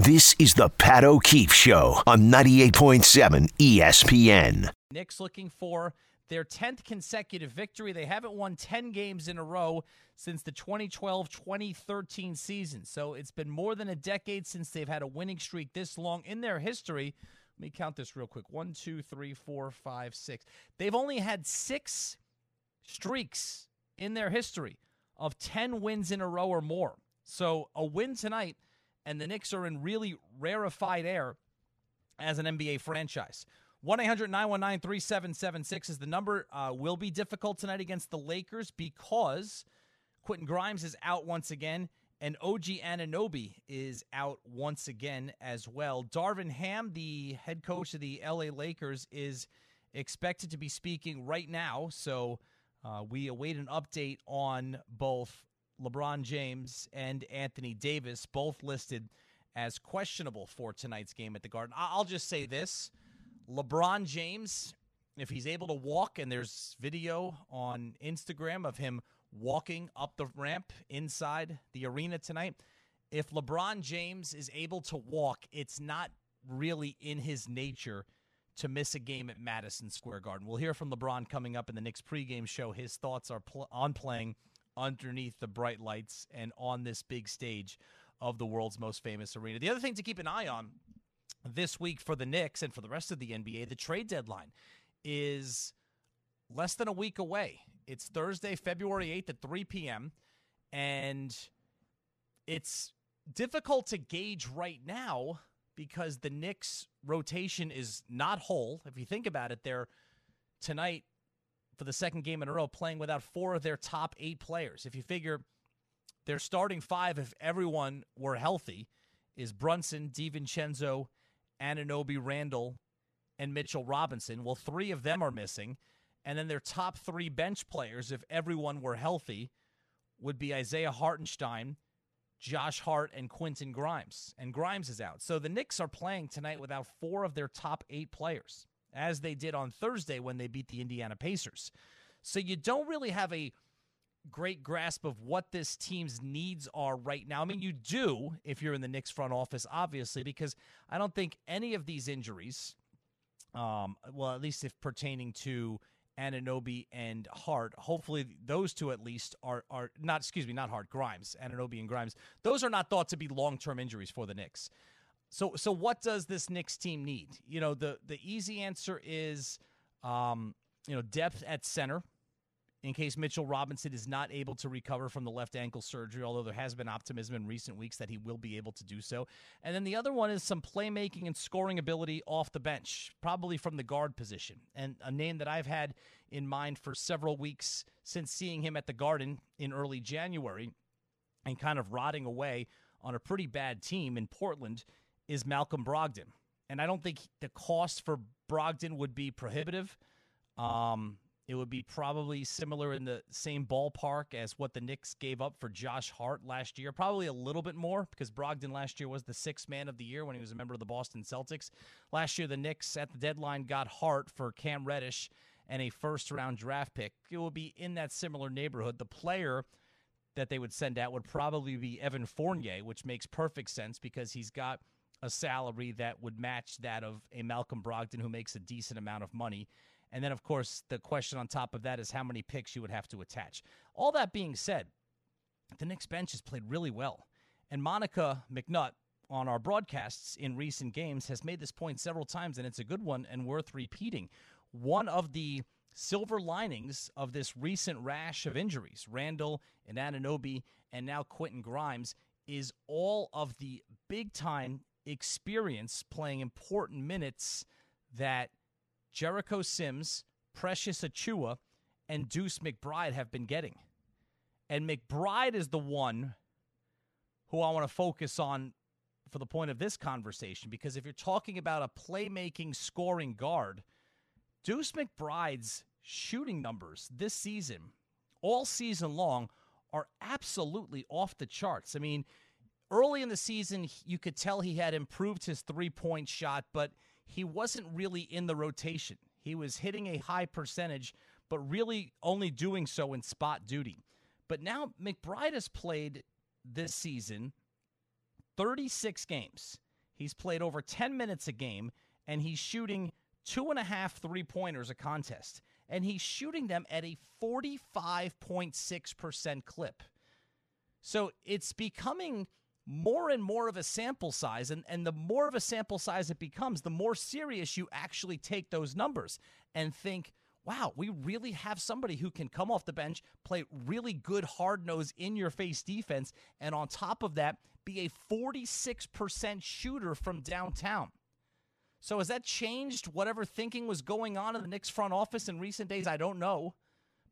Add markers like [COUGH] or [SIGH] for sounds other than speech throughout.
This is the Pat O'Keefe Show on 98.7 ESPN. Knicks looking for their 10th consecutive victory. They haven't won 10 games in a row since the 2012 2013 season. So it's been more than a decade since they've had a winning streak this long in their history. Let me count this real quick one, two, three, four, five, six. They've only had six streaks in their history of 10 wins in a row or more. So a win tonight and the Knicks are in really rarefied air as an NBA franchise. 1 800 919 3776 is the number. Uh, will be difficult tonight against the Lakers because Quentin Grimes is out once again, and OG Anunoby is out once again as well. Darvin Ham, the head coach of the LA Lakers, is expected to be speaking right now. So uh, we await an update on both LeBron James and Anthony Davis, both listed as questionable for tonight's game at the Garden. I'll just say this LeBron James, if he's able to walk, and there's video on Instagram of him walking up the ramp inside the arena tonight. If LeBron James is able to walk, it's not really in his nature to miss a game at Madison Square Garden. We'll hear from LeBron coming up in the Knicks pregame show. His thoughts are pl- on playing underneath the bright lights and on this big stage of the world's most famous arena. The other thing to keep an eye on this week for the Knicks and for the rest of the NBA, the trade deadline is less than a week away. It's Thursday, February 8th at 3 p.m. And it's difficult to gauge right now because the Knicks rotation is not whole. If you think about it, they're tonight for the second game in a row, playing without four of their top eight players. If you figure their starting five, if everyone were healthy, is Brunson, DiVincenzo, Anunoby, Randle, and Mitchell Robinson. Well, three of them are missing. And then their top three bench players, if everyone were healthy, would be Isaiah Hartenstein, Josh Hart, and Quentin Grimes. And Grimes is out. So the Knicks are playing tonight without four of their top eight players as they did on Thursday when they beat the Indiana Pacers. So you don't really have a great grasp of what this team's needs are right now. I mean, you do if you're in the Knicks front office, obviously, because I don't think any of these injuries, um, well, at least if pertaining to Anunoby and Hart, hopefully those two at least are are not. Excuse me, not Hart, Grimes, Anunoby and Grimes. Those are not thought to be long term injuries for the Knicks. So so what does this Knicks team need? You know, the the easy answer is um, you know, depth at center in case Mitchell Robinson is not able to recover from the left ankle surgery, although there has been optimism in recent weeks that he will be able to do so. And then the other one is some playmaking and scoring ability off the bench, probably from the guard position. And a name that I've had in mind for several weeks since seeing him at the Garden in early January and kind of rotting away on a pretty bad team in Portland is Malcolm Brogdon. And I don't think the cost for Brogdon would be prohibitive. Um, it would be probably similar in the same ballpark as what the Knicks gave up for Josh Hart last year. Probably a little bit more because Brogdon last year was the sixth man of the year when he was a member of the Boston Celtics. Last year, the Knicks at the deadline got Hart for Cam Reddish and a first round draft pick. It will be in that similar neighborhood. The player that they would send out would probably be Evan Fournier, which makes perfect sense because he's got – a salary that would match that of a Malcolm Brogdon who makes a decent amount of money. And then, of course, the question on top of that is how many picks you would have to attach. All that being said, the Knicks bench has played really well. And Monica McNutt on our broadcasts in recent games has made this point several times, and it's a good one and worth repeating. One of the silver linings of this recent rash of injuries, Randle and Anunoby, and now Quentin Grimes, is all of the big time experience playing important minutes that Jericho Sims, Precious Achiuwa, and Deuce McBride have been getting. And McBride is the one who I want to focus on for the point of this conversation because if you're talking about a playmaking scoring guard, Deuce McBride's shooting numbers this season, all season long, are absolutely off the charts. I mean, early in the season, you could tell he had improved his three point shot, but he wasn't really in the rotation. He was hitting a high percentage, but really only doing so in spot duty. But now McBride has played this season 36 games. He's played over 10 minutes a game, and he's shooting two and a half three pointers a contest. And he's shooting them at a 45.6% clip. So it's becoming more and more of a sample size. And, and the more of a sample size it becomes, the more serious you actually take those numbers and think, wow, we really have somebody who can come off the bench, play really good, hard nosed, in your face defense, and on top of that, be a 46% shooter from downtown. So has that changed whatever thinking was going on in the Knicks front office in recent days? I don't know.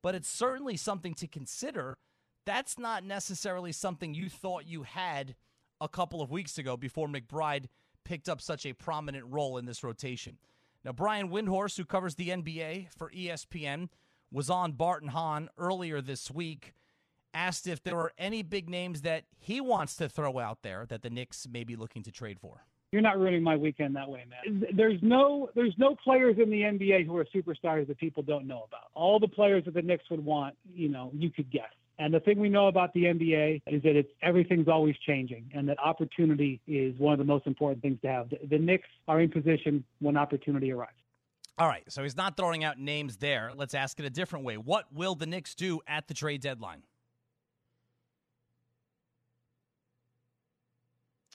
But it's certainly something to consider. That's not necessarily something you thought you had a couple of weeks ago before McBride picked up such a prominent role in this rotation. Now, Brian Windhorst, who covers the NBA for ESPN, was on Bart and Hahn earlier this week, asked if there are any big names that he wants to throw out there that the Knicks may be looking to trade for. You're not ruining my weekend that way, man. There's no there's no players in the NBA who are superstars that people don't know about. All the players that the Knicks would want, you know, you could guess. And the thing we know about the NBA is that it's everything's always changing, and that opportunity is one of the most important things to have. The, the Knicks are in position when opportunity arrives. All right, so he's not throwing out names there. Let's ask it a different way. What will the Knicks do at the trade deadline?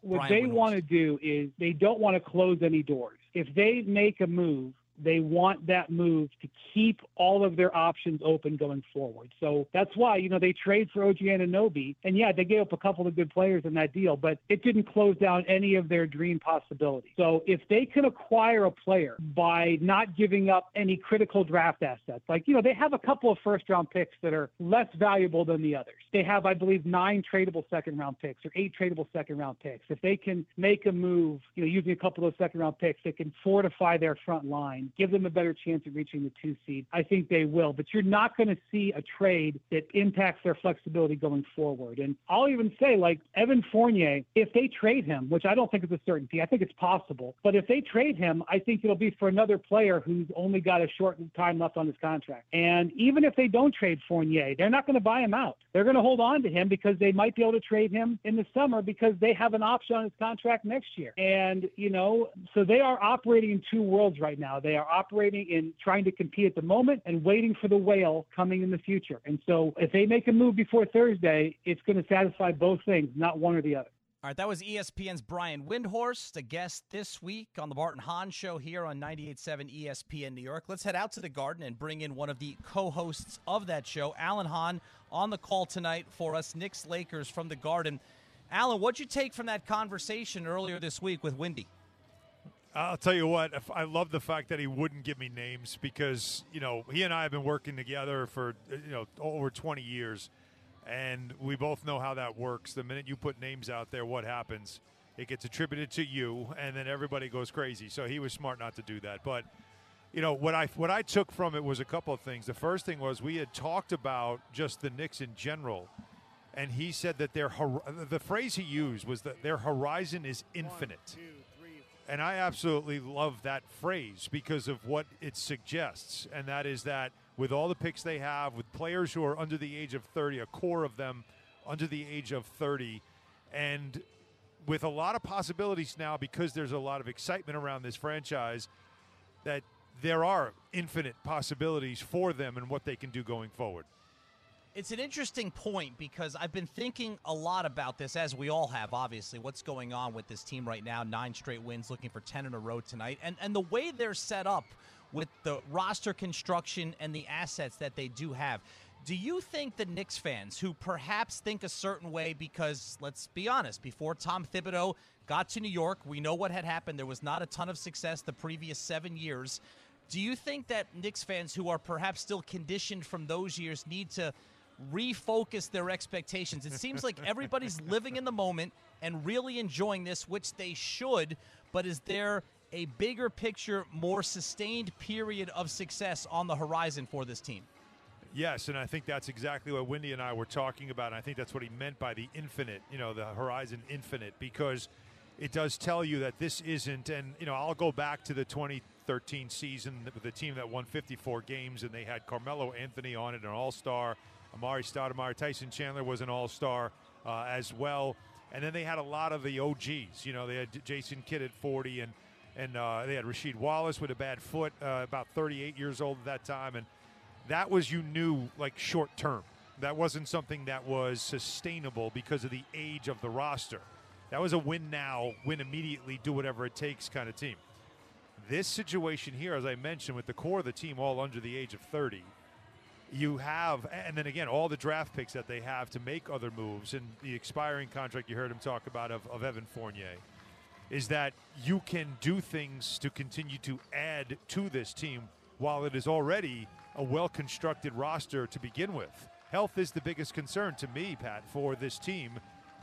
What Brian they want to do is they don't want to close any doors. If they make a move they want that move to keep all of their options open going forward. So that's why, you know, they trade for OG Anunoby. And yeah, they gave up a couple of good players in that deal, but it didn't close down any of their dream possibilities. So if they can acquire a player by not giving up any critical draft assets, like, you know, they have a couple of first round picks that are less valuable than the others. They have, I believe, nine tradable second round picks or eight tradable second round picks. If they can make a move, you know, using a couple of those second round picks, they can fortify their front line give them a better chance of reaching the two seed. I think they will, but you're not going to see a trade that impacts their flexibility going forward. And I'll even say, like Evan Fournier, if they trade him, which I don't think is a certainty, I think it's possible, but if they trade him, I think it'll be for another player who's only got a short time left on his contract. And even if they don't trade Fournier, they're not going to buy him out. They're going to hold on to him because they might be able to trade him in the summer because they have an option on his contract next year. And, you know, so they are operating in two worlds right now. They are operating in trying to compete at the moment and waiting for the whale coming in the future. And so if they make a move before Thursday, it's going to satisfy both things, not one or the other. All right, that was ESPN's Brian Windhorst, a guest this week on the Bart and Hahn Show here on 98.7 ESPN New York. Let's head out to the Garden and bring in one of the co-hosts of that show, Alan Hahn, on the call tonight for us, Knicks Lakers from the Garden. Alan, what'd you take from that conversation earlier this week with Windy? I'll tell you what, I love the fact that he wouldn't give me names because, you know, he and I have been working together for, uh, you know, over 20 years. And we both know how that works. The minute you put names out there, what happens? It gets attributed to you, and then everybody goes crazy. So he was smart not to do that. But, you know, what I what I took from it was a couple of things. The first thing was we had talked about just the Knicks in general, and he said that their the phrase he used was that their horizon is infinite. One, two, and I absolutely love that phrase because of what it suggests, and that is that with all the picks they have, with players who are under the age of 30, a core of them under the age of 30, and with a lot of possibilities now because there's a lot of excitement around this franchise, that there are infinite possibilities for them and what they can do going forward. It's an interesting point because I've been thinking a lot about this, as we all have, obviously, what's going on with this team right now. Nine straight wins, looking for 10 in a row tonight. And, and the way they're set up with the roster construction and the assets that they do have. Do you think the Knicks fans, who perhaps think a certain way, because let's be honest, before Tom Thibodeau got to New York, we know what had happened. There was not a ton of success the previous seven years. Do you think that Knicks fans who are perhaps still conditioned from those years need to refocus their expectations. It seems like everybody's [LAUGHS] living in the moment and really enjoying this, which they should, but is there a bigger picture, more sustained period of success on the horizon for this team? Yes, and I think that's exactly what Windy and I were talking about. And I think that's what he meant by the infinite, you know, the horizon infinite, because it does tell you that this isn't. And, you know, I'll go back to the 2013 season with the team that won 54 games, and they had Carmelo Anthony on it, an all star. Amar'e Stoudemire, Tyson Chandler was an all star uh, as well. And then they had a lot of the OGs. You know, they had Jason Kidd at 40, and and uh, they had Rasheed Wallace with a bad foot, uh, about 38 years old at that time, and that was you knew like short term. That wasn't something that was sustainable because of the age of the roster. That was a win now, win immediately, do whatever it takes kind of team. This situation here, as I mentioned, with the core of the team all under the age of 30, you have, and then again, all the draft picks that they have to make other moves, and the expiring contract you heard him talk about of, of Evan Fournier, is that you can do things to continue to add to this team while it is already a well constructed roster to begin with. Health is the biggest concern to me, Pat, for this team,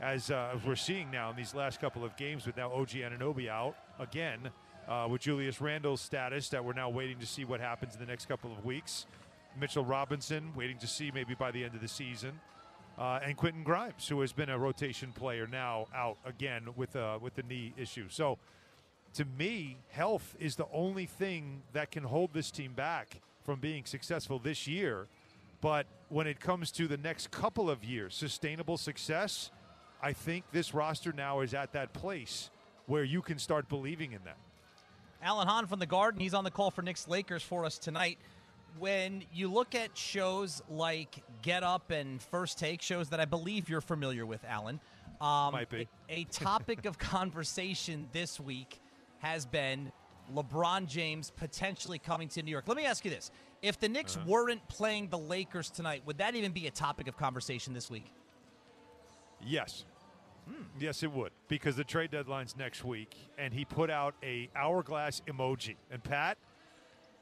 as, uh, we're seeing now in these last couple of games with now OG Anunoby out again, uh, with Julius Randle's status that we're now waiting to see what happens in the next couple of weeks. Mitchell Robinson, waiting to see maybe by the end of the season. Uh, and Quentin Grimes, who has been a rotation player now out again with uh, with the knee issue. So, to me, health is the only thing that can hold this team back from being successful this year. But when it comes to the next couple of years, sustainable success, I think this roster now is at that place where you can start believing in that. Alan Hahn from the Garden, he's on the call for Knicks Lakers for us tonight when you look at shows like Get Up and First Take, shows that I believe you're familiar with, Alan, um, might be a, a topic of [LAUGHS] conversation this week has been LeBron James potentially coming to New York. Let me ask you this: If the Knicks uh-huh. weren't playing the Lakers tonight, would that even be a topic of conversation this week? Yes. Hmm. Yes, it would because the trade deadline's next week, and he put out a hourglass emoji. And Pat,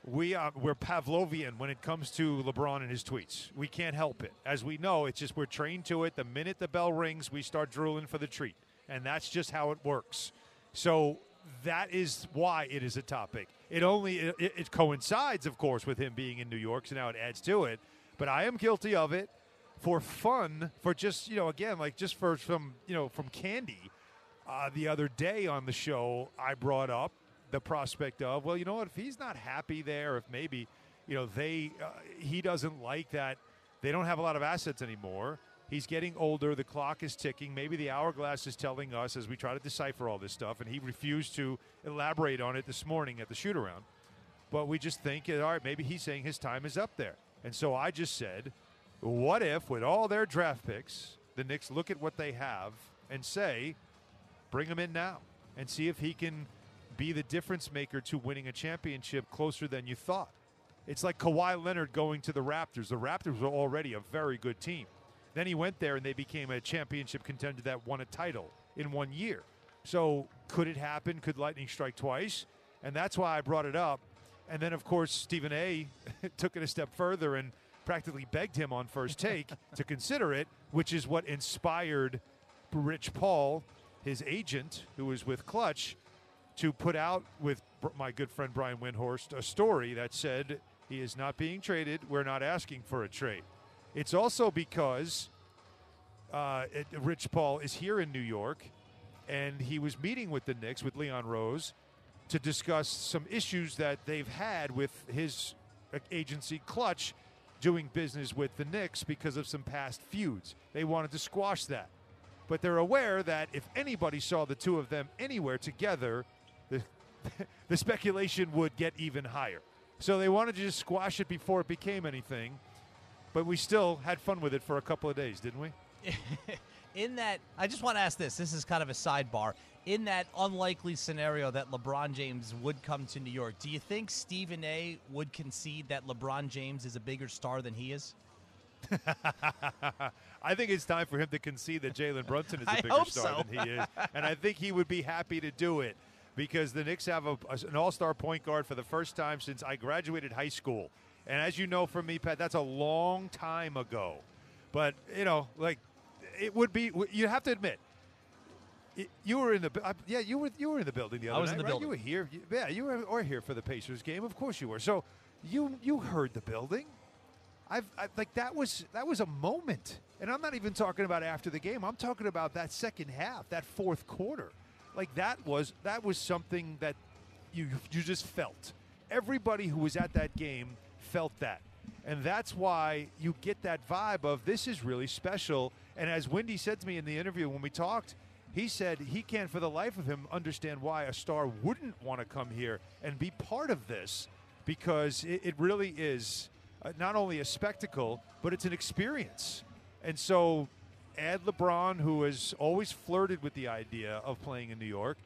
we are we're Pavlovian when it comes to LeBron and his tweets. We can't help it. As we know, it's just we're trained to it. The minute the bell rings, we start drooling for the treat, and that's just how it works. So that is why it is a topic. It only it, it coincides, of course, with him being in New York, so now it adds to it. But I am guilty of it for fun, for just you know, again, like just for some you know, from candy. Uh, the other day on the show, I brought up the prospect of, well, you know what, if he's not happy there, if maybe, you know, they, uh, he doesn't like that they don't have a lot of assets anymore. He's getting older. The clock is ticking. Maybe the hourglass is telling us as we try to decipher all this stuff, and he refused to elaborate on it this morning at the shoot around. But we just think, all right, maybe he's saying his time is up there. And so I just said, what if, with all their draft picks, the Knicks look at what they have and say, bring him in now and see if he can be the difference maker to winning a championship closer than you thought. It's like Kawhi Leonard going to the Raptors. The Raptors were already a very good team. Then he went there and they became a championship contender that won a title in one year. So could it happen? Could lightning strike twice? And that's why I brought it up. And then, of course, Stephen A [LAUGHS] took it a step further and practically begged him on first [LAUGHS] take to consider it, which is what inspired Rich Paul, his agent, who was with Klutch, to put out with my good friend Brian Windhorst a story that said he is not being traded. We're not asking for a trade. It's also because uh, it, Rich Paul is here in New York, and he was meeting with the Knicks with Leon Rose to discuss some issues that they've had with his agency Klutch doing business with the Knicks because of some past feuds. They wanted to squash that. But they're aware that if anybody saw the two of them anywhere together, the, [LAUGHS] the speculation would get even higher. So they wanted to just squash it before it became anything. But we still had fun with it for a couple of days, didn't we? [LAUGHS] in that, I just want to ask this. This is kind of a sidebar. In that unlikely scenario that LeBron James would come to New York, do you think Stephen A. would concede that LeBron James is a bigger star than he is? [LAUGHS] I think it's time for him to concede that Jalen Brunson is a bigger star so. than he is, and I think he would be happy to do it because the Knicks have a, an all star point guard for the first time since I graduated high school. And as you know from me, Pat, that's a long time ago. But, you know, like, it would be, you have to admit, you were in the uh, yeah you were you were in the building the other I was night, in the right? building. You were here. Yeah, you were or here for the Pacers game. Of course you were. So you you heard the building. I've I, like that was that was a moment, and I'm not even talking about after the game. I'm talking about that second half, that fourth quarter like that was that was something that you you just felt. Everybody who was at that game felt that. And that's why you get that vibe of this is really special. And as Windy said to me in the interview when we talked, he said he can't for the life of him understand why a star wouldn't want to come here and be part of this because it, it really is uh, not only a spectacle, but it's an experience. And so add LeBron, who has always flirted with the idea of playing in New York.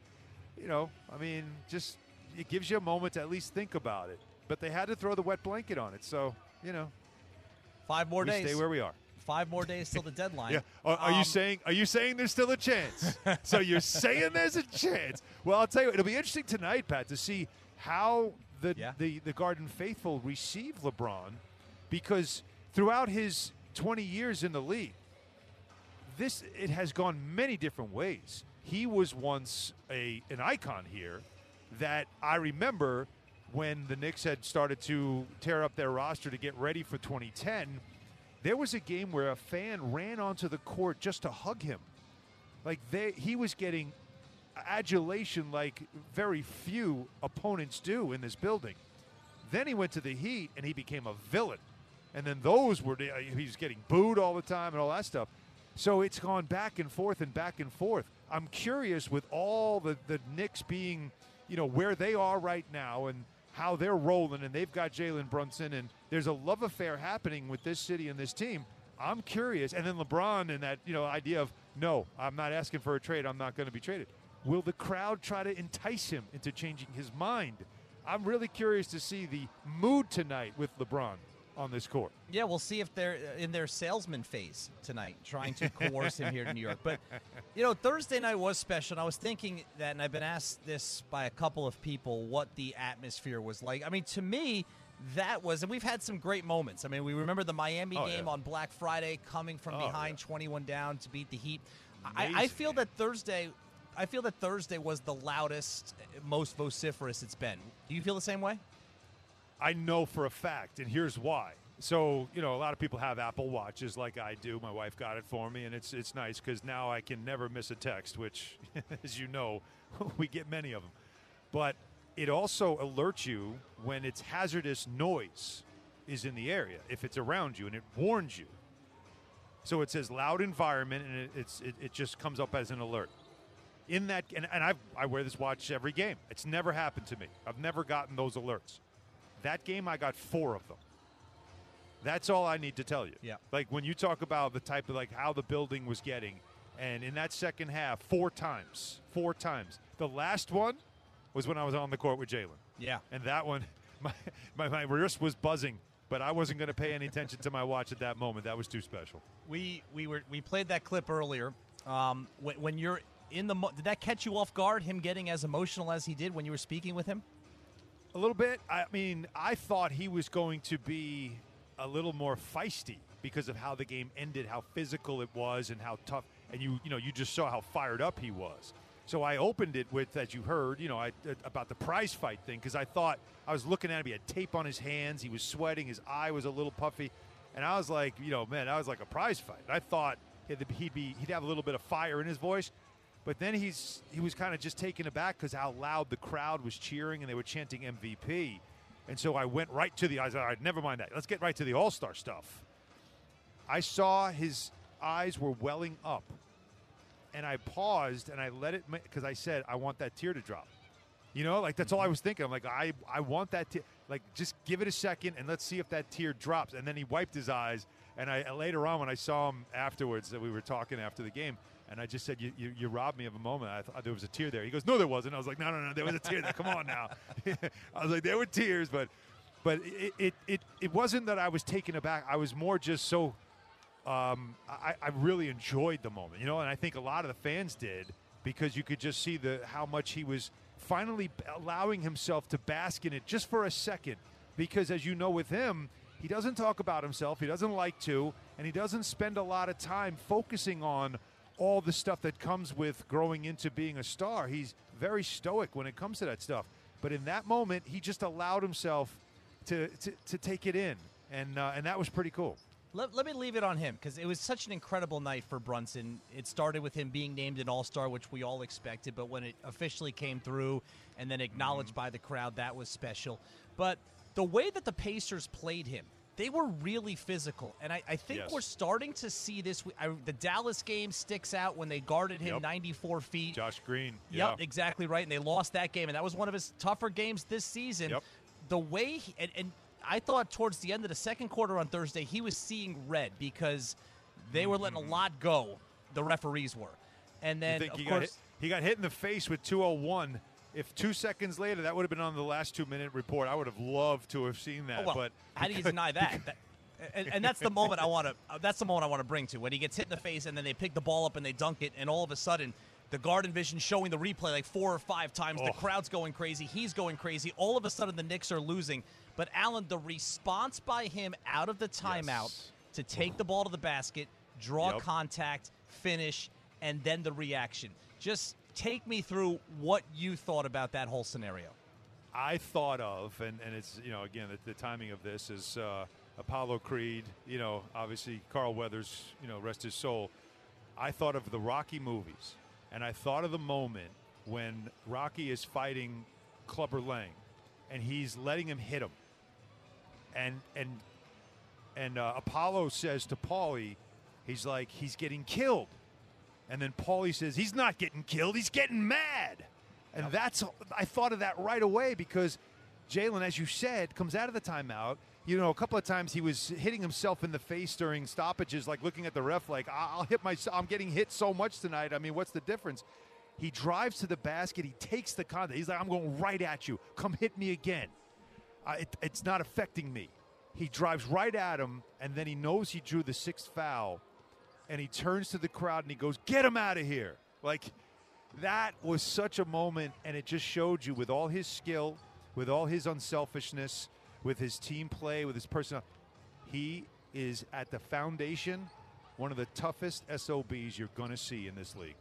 You know, I mean, just it gives you a moment to at least think about it. But they had to throw the wet blanket on it, so you know, Five more we days. stay where we are. Five more days till the deadline. [LAUGHS] Yeah. Are, are Um, you saying? Are you saying there's still a chance? [LAUGHS] so you're saying there's a chance? Well, I'll tell you, it'll be interesting tonight, Pat, to see how the Yeah. the the Garden faithful receive LeBron, because throughout his 20 years in the league, this it has gone many different ways. He was once a an icon here that I remember when the Knicks had started to tear up their roster to get ready for 2010. There was a game where a fan ran onto the court just to hug him. Like they he was getting adulation like very few opponents do in this building. Then he went to the Heat and he became a villain. And then those were uh, he was getting booed all the time and all that stuff. So it's gone back and forth and back and forth. I'm curious with all the the Knicks being, you know, where they are right now and how they're rolling and they've got Jalen Brunson and there's a love affair happening with this city and this team. I'm curious. And then LeBron and that, you know, idea of no, I'm not asking for a trade. I'm not going to be traded. Will the crowd try to entice him into changing his mind? I'm really curious to see the mood tonight with LeBron on this court. Yeah, we'll see if they're uh, in their salesman phase tonight, trying to coerce him here to New York. But, [LAUGHS] you know, Thursday night was special. And I was thinking that, and I've been asked this by a couple of people, what the atmosphere was like. I mean, to me, that was, and we've had some great moments. I mean, we remember the Miami Oh, game yeah. on Black Friday, coming from Oh, behind, yeah. 21 down to beat the Heat. I, I feel that Thursday. I feel that Thursday was the loudest, most vociferous it's been. Do you feel the same way? I know for a fact, and here's why. So, you know, a lot of people have Apple Watches like I do. My wife got it for me, and it's it's nice because now I can never miss a text, which, [LAUGHS] as you know, [LAUGHS] we get many of them. But it also alerts you when it's hazardous noise is in the area, if it's around you, and it warns you. So it says loud environment, and it, it's it, it just comes up as an alert. In that, and, and I I wear this watch every game. It's never happened to me. I've never gotten those alerts. That game, I got four of them. That's all I need to tell you. Yeah. Like when you talk about the type of like how the building was getting, and in that second half, four times, four times. The last one was when I was on the court with Jalen. Yeah. And that one, [LAUGHS] my, my, my wrist was buzzing, but I wasn't going to pay any attention to my watch at that moment. That was too special. We we were we played that clip earlier. Um, when, when you're in the, mo- did that catch you off guard? Him getting as emotional as he did when you were speaking with him? A little bit. I mean, I thought he was going to be a little more feisty because of how the game ended, how physical it was, and how tough. And you, you know, you just saw how fired up he was. So I opened it with, as you heard, you know, I, uh, about the prize fight thing because I thought I was looking at him. He had tape on his hands. He was sweating. His eye was a little puffy, and I was like, you know, man, that was like a prize fight. I thought he'd be he'd have a little bit of fire in his voice. But then he's he was kind of just taken aback because how loud the crowd was cheering and they were chanting MVP. And so I went right to the eyes. I said, all right, never mind that. Let's get right to the All Star stuff. I saw his eyes were welling up, and I paused and I let it because I said I want that tear to drop. You know, like that's all I mm-hmm. was thinking. I'm like, I I want that tear. Like, just give it a second and let's see if that tear drops. And then he wiped his eyes. And I later on when I saw him afterwards that we were talking after the game, and I just said, "You, you, you robbed me of a moment. I thought there was a tear there." He goes, "No, there wasn't." I was like, "No, no, no, there was a tear there. Come on now." [LAUGHS] I was like, "There were tears, but, but it, it, it, it wasn't that I was taken aback. I was more just so um, I, I really enjoyed the moment, you know, and I think a lot of the fans did because you could just see the how much he was finally allowing himself to bask in it just for a second. Because as you know, with him, he doesn't talk about himself, he doesn't like to, and he doesn't spend a lot of time focusing on all the stuff that comes with growing into being a star. He's very stoic when it comes to that stuff. But in that moment, he just allowed himself to, to, to take it in, and uh, and that was pretty cool. Let, let me leave it on him because it was such an incredible night for Brunson. It started with him being named an All Star, which we all expected, but when it officially came through and then acknowledged by the crowd, that was special. But the way that the Pacers played him they were really physical, and I, I think Yes. we're starting to see this. I, the Dallas game sticks out when they guarded him Yep. 94 feet. Josh Green. Yep, Yeah. exactly right. And they lost that game, and that was one of his tougher games this season. Yep. The way he, and, and I thought towards the end of the second quarter on Thursday, he was seeing red because they were letting a mm-hmm. lot go. The referees were, and then think of he course. got hit, he got hit in the face with 201. If two seconds later that would have been on the last two minute report, I would have loved to have seen that. Oh, well, but how do you deny that? That- and, and that's the moment I want to. Uh, that's the moment I want to bring to when he gets hit in the face, and then they pick the ball up and they dunk it, and all of a sudden, the Garden Vision showing the replay like four or five times. The Oh. crowd's going crazy. He's going crazy. All of a sudden, the Knicks are losing. But Alan, the response by him out of the timeout Yes. to take the ball to the basket, draw Yep. contact, finish, and then the reaction. Just take me through what you thought about that whole scenario. I thought of, and, and it's, you know, again, the, the timing of this is uh, Apollo Creed, you know, obviously Carl Weathers, you know, rest his soul. I thought of the Rocky movies, and I thought of the moment when Rocky is fighting Clubber Lang, and he's letting him hit him. And, and, and uh, Apollo says to Paulie, he's like, he's getting killed. And then Paulie says, he's not getting killed, he's getting mad. And that's, I thought of that right away because Jalen, as you said, comes out of the timeout. You know, a couple of times he was hitting himself in the face during stoppages, like looking at the ref, like, "I- I'll hit myself. I'm getting hit so much tonight. I mean, what's the difference? He drives to the basket. He takes the contact. He's like, I'm going right at you. Come hit me again. Uh, it, it's not affecting me. He drives right at him, and then he knows he drew the sixth foul, and he turns to the crowd and he goes, "Get him out of here!" Like that was such a moment, and it just showed you with all his skill, with all his unselfishness, with his team play, with his personal, he is at the foundation one of the toughest SOBs you're going to see in this league.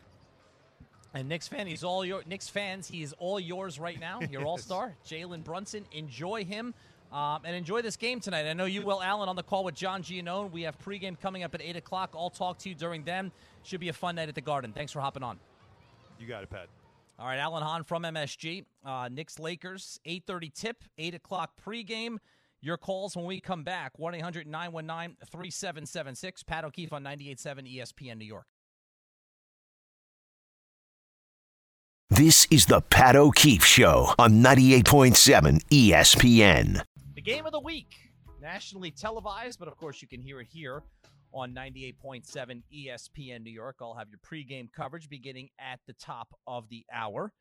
And Knicks fan, he's all your Knicks fans. He is all yours right now. Your [LAUGHS] All Star, Jalen Brunson. Enjoy him. Um, and enjoy this game tonight. I know you will, Alan, on the call with John Giannone. We have pregame coming up at 8 o'clock. I'll talk to you during then. Should be a fun night at the Garden. Thanks for hopping on. You got it, Pat. All right, Alan Hahn from MSG. Uh, Knicks Lakers, 8.30 tip, 8 o'clock pregame. Your calls when we come back, 1-800-919-3776. Pat O'Keefe on 98.7 ESPN New York. This is the Pat O'Keefe Show on 98.7 ESPN. The game of the week, nationally televised, but of course you can hear it here on 98.7 ESPN New York. I'll have your pregame coverage beginning at the top of the hour.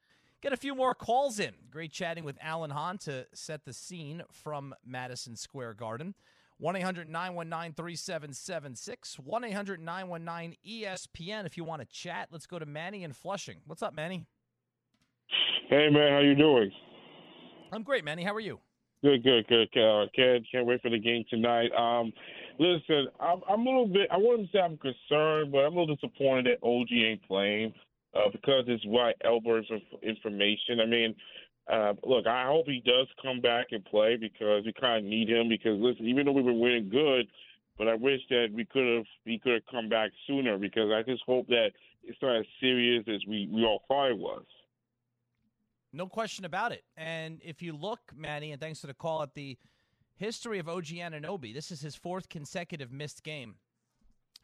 Get a few more calls in. Great chatting with Alan Hahn to set the scene from Madison Square Garden. 1 800 919 3776. 1 800 919 ESPN. If you want to chat, let's go to Manny in Flushing. What's up, Manny? Hey man, how you doing? I'm great, Manny. How are you? Good, good, good. Uh, can't can't wait for the game tonight. Um, listen, I'm, I'm a little bit. I wouldn't say I'm concerned, but I'm a little disappointed that OG ain't playing uh, because it's white inf- information. I mean, uh, look, I hope he does come back and play because we kind of need him. Because listen, even though we were winning good, but I wish that we could have he could have come back sooner because I just hope that it's not as serious as we we all thought it was. No question about it. And if you look, Manny, and thanks for the call at the history of OG Anunoby, this is his fourth consecutive missed game.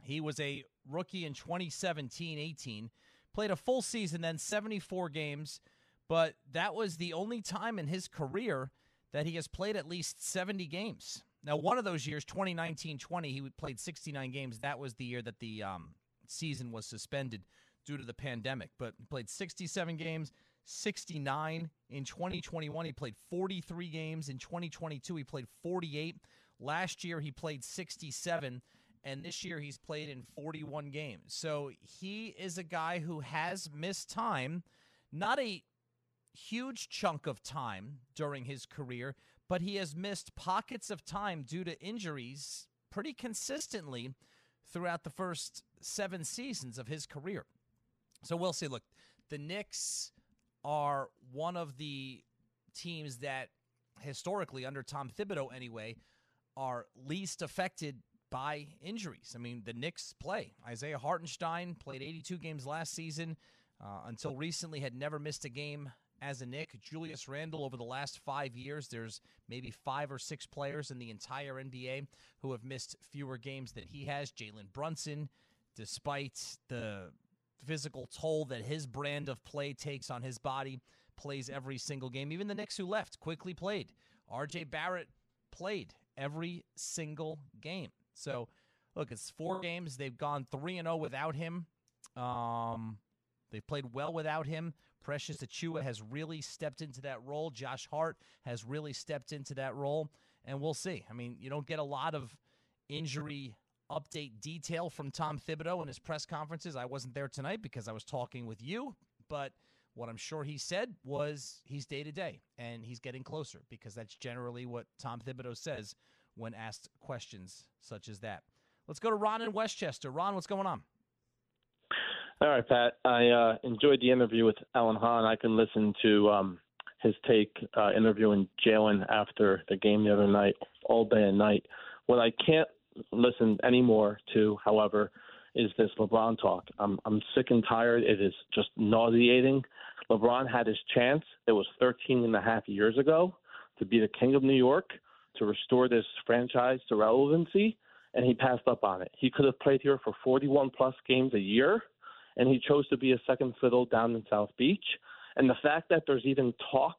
He was a rookie in 2017 18, played a full season, then 74 games, but that was the only time in his career that he has played at least 70 games. Now, one of those years, 2019 20, he played 69 games. That was the year that the um, season was suspended due to the pandemic, but played 67 games. 69 in 2021 he played 43 games in 2022 he played 48 last year he played 67 and this year he's played in 41 games. So he is a guy who has missed time not a huge chunk of time during his career but he has missed pockets of time due to injuries pretty consistently throughout the first 7 seasons of his career. So we'll see. Look the Knicks are one of the teams that historically under Tom Thibodeau anyway are least affected by injuries. I mean, the Knicks play. Isaiah Hartenstein played 82 games last season. Uh, until recently, had never missed a game as a Knick. Julius Randle, over the last five years, there's maybe five or six players in the entire NBA who have missed fewer games than he has. Jalen Brunson, despite the physical toll that his brand of play takes on his body, plays every single game. Even the Knicks who left quickly played. RJ Barrett played every single game. So, look, it's four games. They've gone 3 and 0 without him. Um, they've played well without him. Precious Achiuwa has really stepped into that role. Josh Hart has really stepped into that role. And we'll see. I mean, you don't get a lot of injury update detail from Tom Thibodeau in his press conferences. I wasn't there tonight because I was talking with you, but what I'm sure he said was he's day to day and he's getting closer because that's generally what Tom Thibodeau says when asked questions such as that. Let's go to Ron in Westchester. Ron, what's going on? All right, Pat. I uh, enjoyed the interview with Alan Hahn. I can listen to um, his take uh, interviewing Jalen after the game the other night all day and night. What I can't listen anymore to, however, is this LeBron talk. I'm I'm sick and tired. It is just nauseating. LeBron had his chance. It was 13 and a half years ago to be the king of New York, to restore this franchise to relevancy, and he passed up on it. He could have played here for 41 plus games a year, and he chose to be a second fiddle down in South Beach. And the fact that there's even talk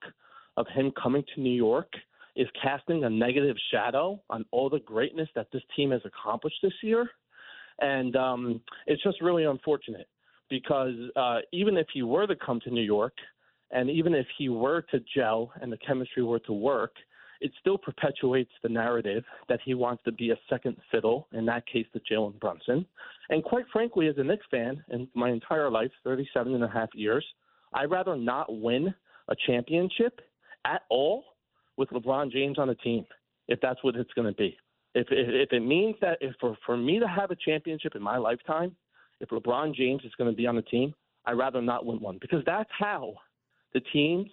of him coming to New York is casting a negative shadow on all the greatness that this team has accomplished this year. And um, it's just really unfortunate because uh, even if he were to come to New York, and even if he were to gel and the chemistry were to work, it still perpetuates the narrative that he wants to be a second fiddle, in that case, to Jalen Brunson. And quite frankly, as a Knicks fan, in my entire life, 37 and a half years, I'd rather not win a championship at all with LeBron James on the team, if that's what it's going to be. If, if, if it means that if for, for me to have a championship in my lifetime, if LeBron James is going to be on the team, I'd rather not win one because that's how the teams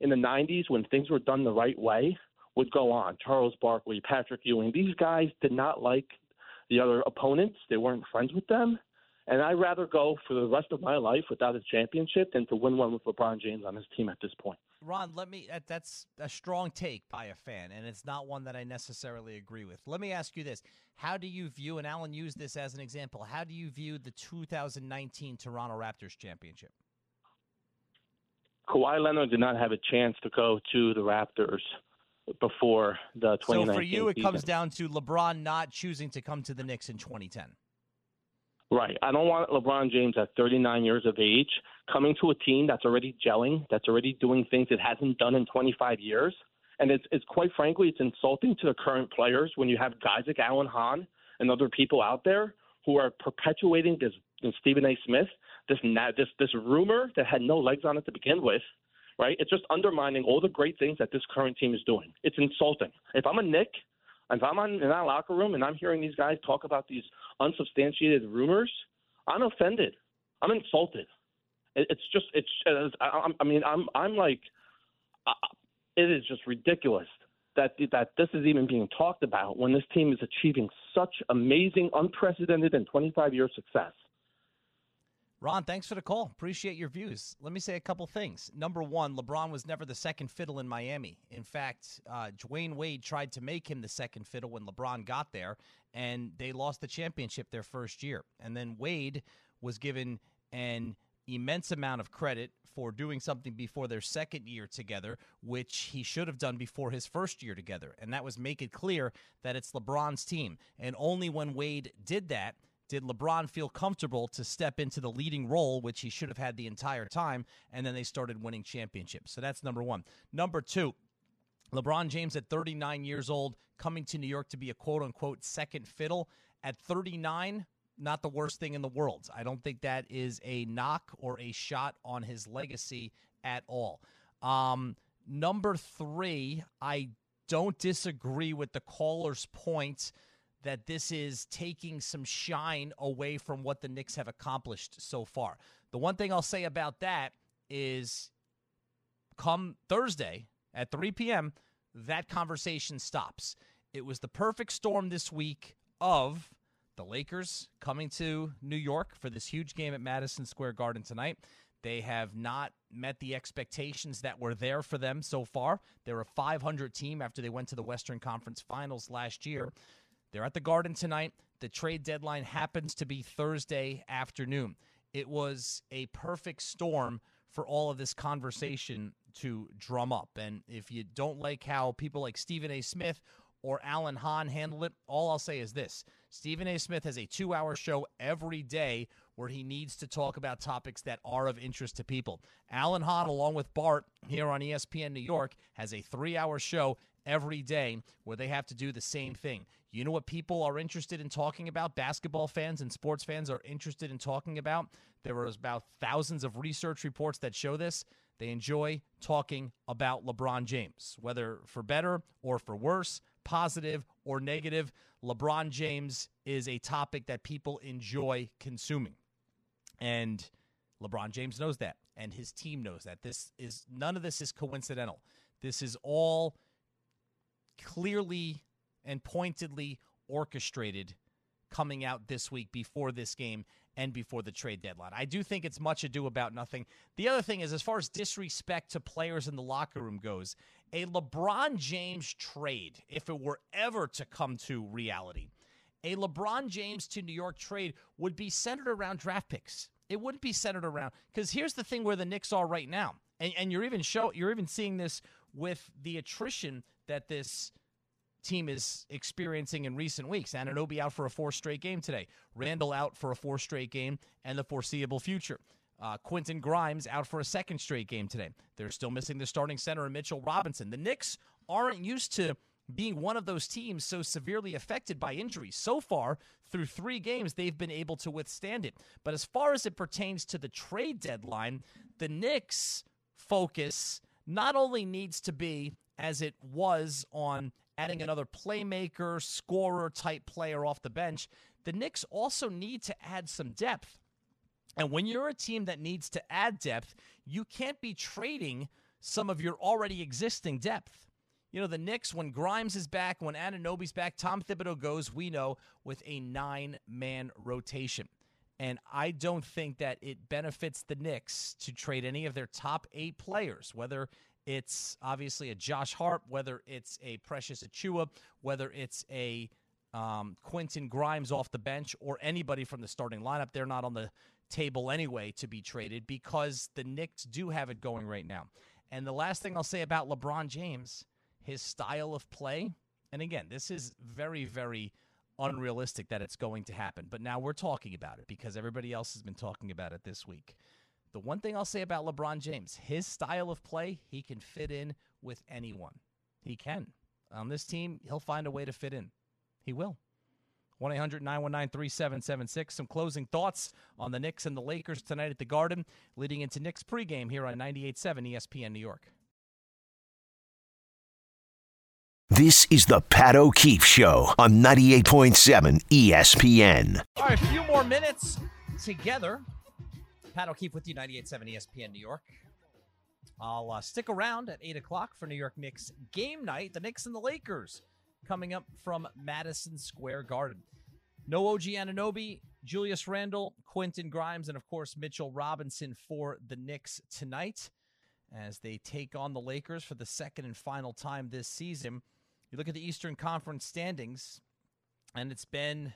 in the 90s, when things were done the right way, would go on. Charles Barkley, Patrick Ewing, these guys did not like the other opponents. They weren't friends with them. And I'd rather go for the rest of my life without a championship than to win one with LeBron James on his team at this point. Ron, let me. That's a strong take by a fan, and it's not one that I necessarily agree with. Let me ask you this: How do you view, and Alan used this as an example, how do you view the 2019 Toronto Raptors championship? Kawhi Leonard did not have a chance to go to the Raptors before the 2019 So for you, it season. comes down to LeBron not choosing to come to the Knicks in 2010. Right. I don't want LeBron James at 39 years of age coming to a team that's already gelling, that's already doing things it hasn't done in 25 years. And it's, it's quite frankly, it's insulting to the current players when you have guys like Alan Hahn and other people out there who are perpetuating this, this Stephen A. Smith, this, this, this rumor that had no legs on it to begin with. Right? It's just undermining all the great things that this current team is doing. It's insulting. If I'm a Knick if I'm on, in that locker room and I'm hearing these guys talk about these unsubstantiated rumors, I'm offended. I'm insulted. It, it's just it's. I, I mean, I'm I'm like, uh, it is just ridiculous that that this is even being talked about when this team is achieving such amazing, unprecedented, and 25 year success. Ron, thanks for the call. Appreciate your views. Let me say a couple things. Number one, LeBron was never the second fiddle in Miami. In fact, uh, Dwyane Wade tried to make him the second fiddle when LeBron got there, and they lost the championship their first year. And then Wade was given an immense amount of credit for doing something before their second year together, which he should have done before his first year together. And that was make it clear that it's LeBron's team. And only when Wade did that did LeBron feel comfortable to step into the leading role, which he should have had the entire time, and then they started winning championships. So that's number one. Number two, LeBron James at 39 years old, coming to New York to be a quote unquote second fiddle. At 39, not the worst thing in the world. I don't think that is a knock or a shot on his legacy at all. Um, number three, I don't disagree with the caller's point that this is taking some shine away from what the Knicks have accomplished so far. The one thing I'll say about that is come Thursday at 3 p.m., that conversation stops. It was the perfect storm this week of the Lakers coming to New York for this huge game at Madison Square Garden tonight. They have not met the expectations that were there for them so far. They're a 500 team after they went to the Western Conference Finals last year. They're at the Garden tonight. The trade deadline happens to be Thursday afternoon. It was a perfect storm for all of this conversation to drum up. And if you don't like how people like Stephen A. Smith or Alan Hahn handle it, all I'll say is this Stephen A. Smith has a two hour show every day where he needs to talk about topics that are of interest to people. Alan Hahn, along with Bart here on ESPN New York, has a three hour show every day where they have to do the same thing. You know what people are interested in talking about? Basketball fans and sports fans are interested in talking about. There are about thousands of research reports that show this. They enjoy talking about LeBron James, whether for better or for worse, positive or negative. LeBron James is a topic that people enjoy consuming. And LeBron James knows that, and his team knows that. This is none of this is coincidental. This is all clearly and pointedly orchestrated coming out this week before this game and before the trade deadline. I do think it's much ado about nothing. The other thing is, as far as disrespect to players in the locker room goes, a LeBron James trade, if it were ever to come to reality, a LeBron James to New York trade would be centered around draft picks. It wouldn't be centered around because here's the thing where the Knicks are right now, and, and you're even show you're even seeing this with the attrition that this team is experiencing in recent weeks. Anunoby out for a four straight game today. Randle out for a four straight game and the foreseeable future. Uh, Quentin Grimes out for a second straight game today. They're still missing the starting center and Mitchell Robinson. The Knicks aren't used to being one of those teams so severely affected by injuries. So far, through three games, they've been able to withstand it. But as far as it pertains to the trade deadline, the Knicks' focus not only needs to be as it was on adding another playmaker, scorer type player off the bench, the Knicks also need to add some depth. And when you're a team that needs to add depth, you can't be trading some of your already existing depth. You know, the Knicks, when Grimes is back, when Anunoby's back, Tom Thibodeau goes, we know, with a nine man rotation. And I don't think that it benefits the Knicks to trade any of their top eight players, whether it's obviously a Josh Hart, whether it's a Precious Achiuwa, whether it's a um, Quentin Grimes off the bench, or anybody from the starting lineup. They're not on the table anyway to be traded because the Knicks do have it going right now. And the last thing I'll say about LeBron James, his style of play, and again, this is very, very unrealistic that it's going to happen. But now we're talking about it because everybody else has been talking about it this week. The one thing I'll say about LeBron James, his style of play, he can fit in with anyone. He can. On this team, he'll find a way to fit in. He will. 1 800 919 3776. Some closing thoughts on the Knicks and the Lakers tonight at the Garden, leading into Knicks pregame here on 98.7 ESPN New York. This is the Pat O'Keefe Show on 98.7 ESPN. All right, a few more minutes together Pat O'Keefe with you, 98.7 ESPN New York. I'll uh, stick around at 8 o'clock for New York Knicks game night. The Knicks and the Lakers coming up from Madison Square Garden. No OG Anunoby, Julius Randle, Quentin Grimes, and of course Mitchell Robinson for the Knicks tonight as they take on the Lakers for the second and final time this season. You look at the Eastern Conference standings, and it's been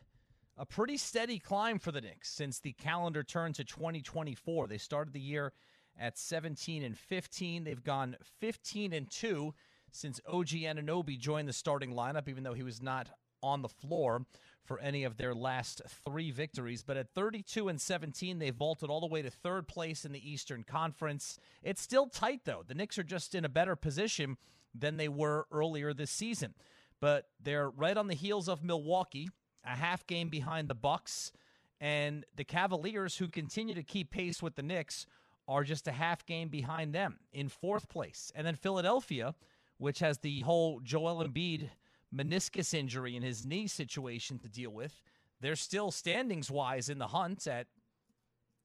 a pretty steady climb for the Knicks since the calendar turned to 2024. They started the year at 17 and 15. They've gone 15 and 2 since OG Anunoby joined the starting lineup, even though he was not on the floor for any of their last three victories. But at 32 and 17, they vaulted all the way to third place in the Eastern Conference. It's still tight, though. The Knicks are just in a better position than they were earlier this season. But they're right on the heels of Milwaukee, a half game behind the Bucks, and the Cavaliers, who continue to keep pace with the Knicks, are just a half game behind them in fourth place. And then Philadelphia, which has the whole Joel Embiid meniscus injury in his knee situation to deal with, they're still standings wise in the hunt at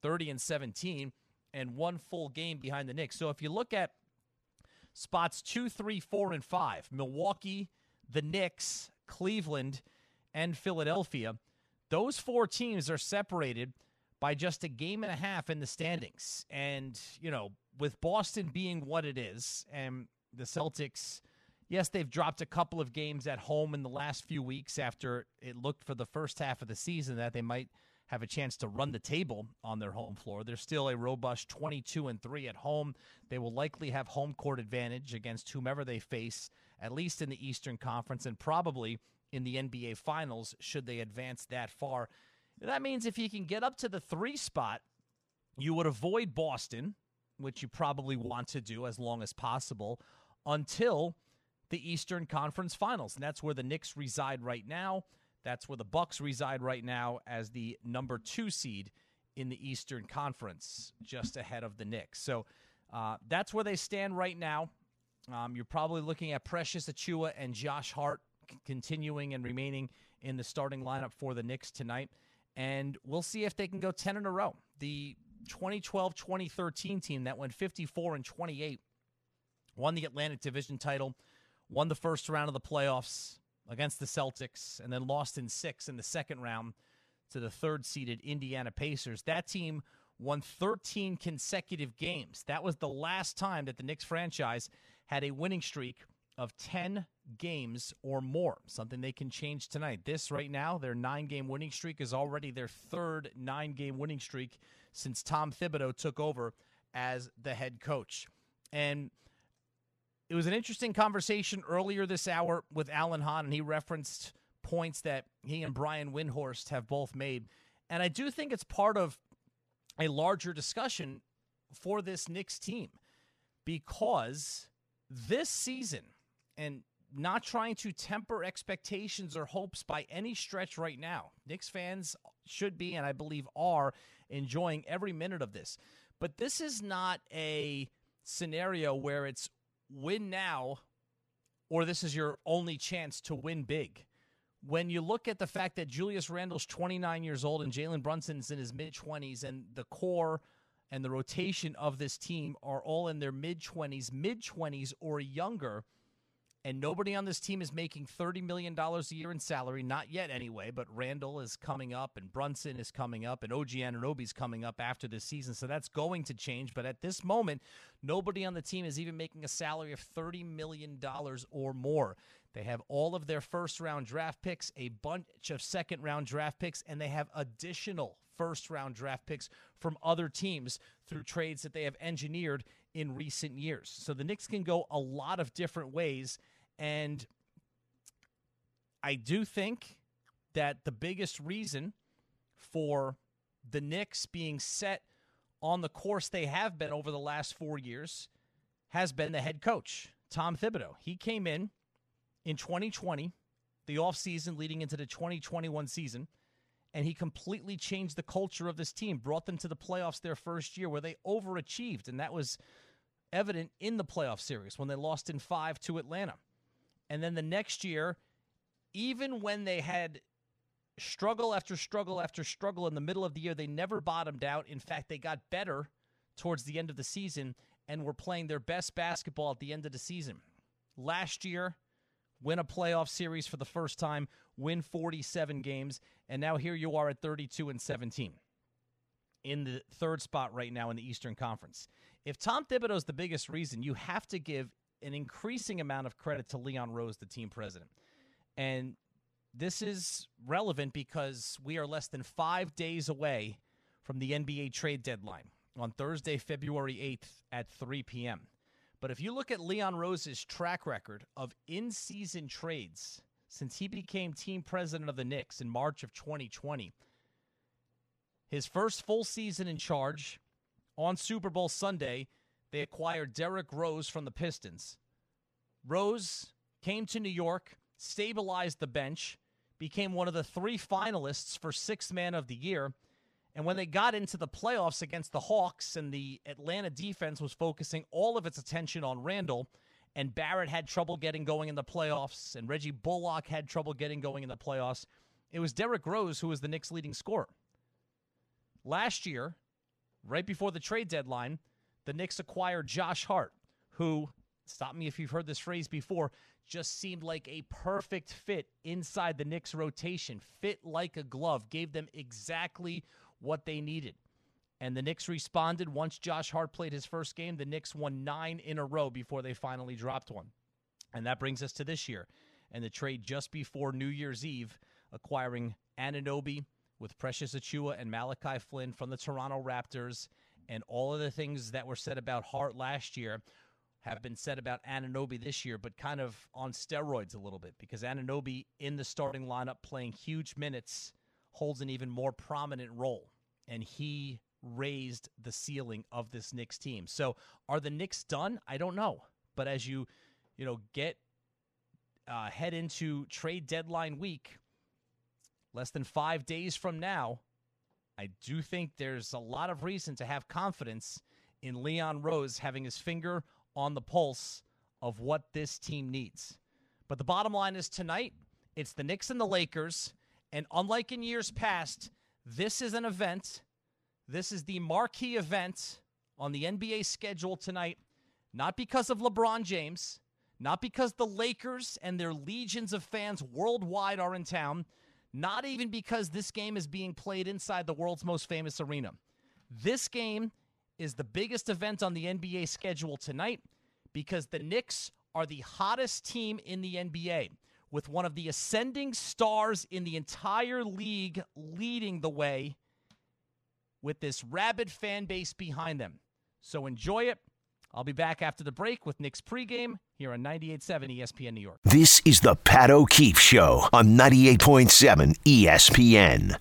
30 and 17 and one full game behind the Knicks. So if you look at spots two, three, four, and five, Milwaukee, the Knicks, Cleveland, and Philadelphia. Those four teams are separated by just a game and a half in the standings. And, you know, with Boston being what it is and the Celtics, yes, they've dropped a couple of games at home in the last few weeks after it looked for the first half of the season that they might have a chance to run the table on their home floor. They're still a robust 22 and 3 at home. They will likely have home court advantage against whomever they face, at least in the Eastern Conference and probably in the NBA Finals should they advance that far. That means if you can get up to the 3 spot, you would avoid Boston, which you probably want to do as long as possible until the Eastern Conference Finals. And that's where the Knicks reside right now. That's where the Bucks reside right now as the number two seed in the Eastern Conference, just ahead of the Knicks. So uh, that's where they stand right now. Um, you're probably looking at Precious Achiuwa and Josh Hart continuing and remaining in the starting lineup for the Knicks tonight. And we'll see if they can go 10 in a row. The 2012 2013 team that went 54 and 28 won the Atlantic Division title, won the first round of the playoffs, against the Celtics and then lost in six in the second round to the third seeded Indiana Pacers. That team won 13 consecutive games. That was the last time that the Knicks franchise had a winning streak of 10 games or more, something they can change tonight. This right now, their nine game winning streak is already their third nine game winning streak since Tom Thibodeau took over as the head coach. And it was an interesting conversation earlier this hour with Alan Hahn, and he referenced points that he and Brian Windhorst have both made. And I do think it's part of a larger discussion for this Knicks team because this season, and not trying to temper expectations or hopes by any stretch right now, Knicks fans should be, and I believe are, enjoying every minute of this. But this is not a scenario where it's win now or this is your only chance to win big. When you look at the fact that Julius Randle's 29 years old and Jalen Brunson's in his mid 20s, and the core and the rotation of this team are all in their mid 20s, mid 20s or younger, and nobody on this team is making $30 million a year in salary, not yet anyway, but Randle is coming up and Brunson is coming up and OG Anunoby's coming up after this season, so that's going to change. But at this moment, nobody on the team is even making a salary of $30 million or more. They have all of their first round draft picks, a bunch of second round draft picks, and they have additional first round draft picks from other teams through trades that they have engineered in recent years. So the Knicks can go a lot of different ways. And I do think that the biggest reason for the Knicks being set on the course they have been over the last four years has been the head coach, Tom Thibodeau. He came in in 2020, the offseason leading into the 2021 season, and he completely changed the culture of this team, brought them to the playoffs their first year where they overachieved. And that was evident in the playoff series when they lost in five to Atlanta. And then the next year, even when they had struggle after struggle after struggle in the middle of the year, they never bottomed out. In fact, they got better towards the end of the season and were playing their best basketball at the end of the season. Last year, win a playoff series for the first time, win 47 games, and now here you are at 32 and 17 in the third spot right now in the Eastern Conference. If Tom Thibodeau is the biggest reason, you have to give an increasing amount of credit to Leon Rose, the team president. And this is relevant because we are less than five days away from the NBA trade deadline on Thursday, February 8th at 3 p.m. But if you look at Leon Rose's track record of in season trades since he became team president of the Knicks in March of 2020, his first full season in charge on Super Bowl Sunday, they acquired Derrick Rose from the Pistons. Rose came to New York, stabilized the bench, became one of the three finalists for Sixth Man of the Year. And when they got into the playoffs against the Hawks and the Atlanta defense was focusing all of its attention on Randle, and Barrett had trouble getting going in the playoffs, and Reggie Bullock had trouble getting going in the playoffs, it was Derrick Rose who was the Knicks' leading scorer. Last year, right before the trade deadline, the Knicks acquired Josh Hart, who, stop me if you've heard this phrase before, just seemed like a perfect fit inside the Knicks rotation, fit like a glove, gave them exactly what they needed. And the Knicks responded once Josh Hart played his first game. The Knicks won nine in a row before they finally dropped one. And that brings us to this year and the trade just before New Year's Eve, acquiring Anunoby with Precious Achiuwa and Malachi Flynn from the Toronto Raptors. And all of the things that were said about Hart last year have been said about Anunoby this year, but kind of on steroids a little bit because Anunoby in the starting lineup playing huge minutes holds an even more prominent role. And he raised the ceiling of this Knicks team. So are the Knicks done? I don't know. But as you, you know, get uh, head into trade deadline week, less than five days from now, I do think there's a lot of reason to have confidence in Leon Rose having his finger on the pulse of what this team needs. But the bottom line is tonight, it's the Knicks and the Lakers. And unlike in years past, this is an event. This is the marquee event on the NBA schedule tonight, not because of LeBron James, not because the Lakers and their legions of fans worldwide are in town, not even because this game is being played inside the world's most famous arena. This game is the biggest event on the NBA schedule tonight because the Knicks are the hottest team in the NBA with one of the ascending stars in the entire league leading the way with this rabid fan base behind them. So enjoy it. I'll be back after the break with Knicks pregame here on 98.7 ESPN New York. This is the Pat O'Keefe Show on 98.7 ESPN.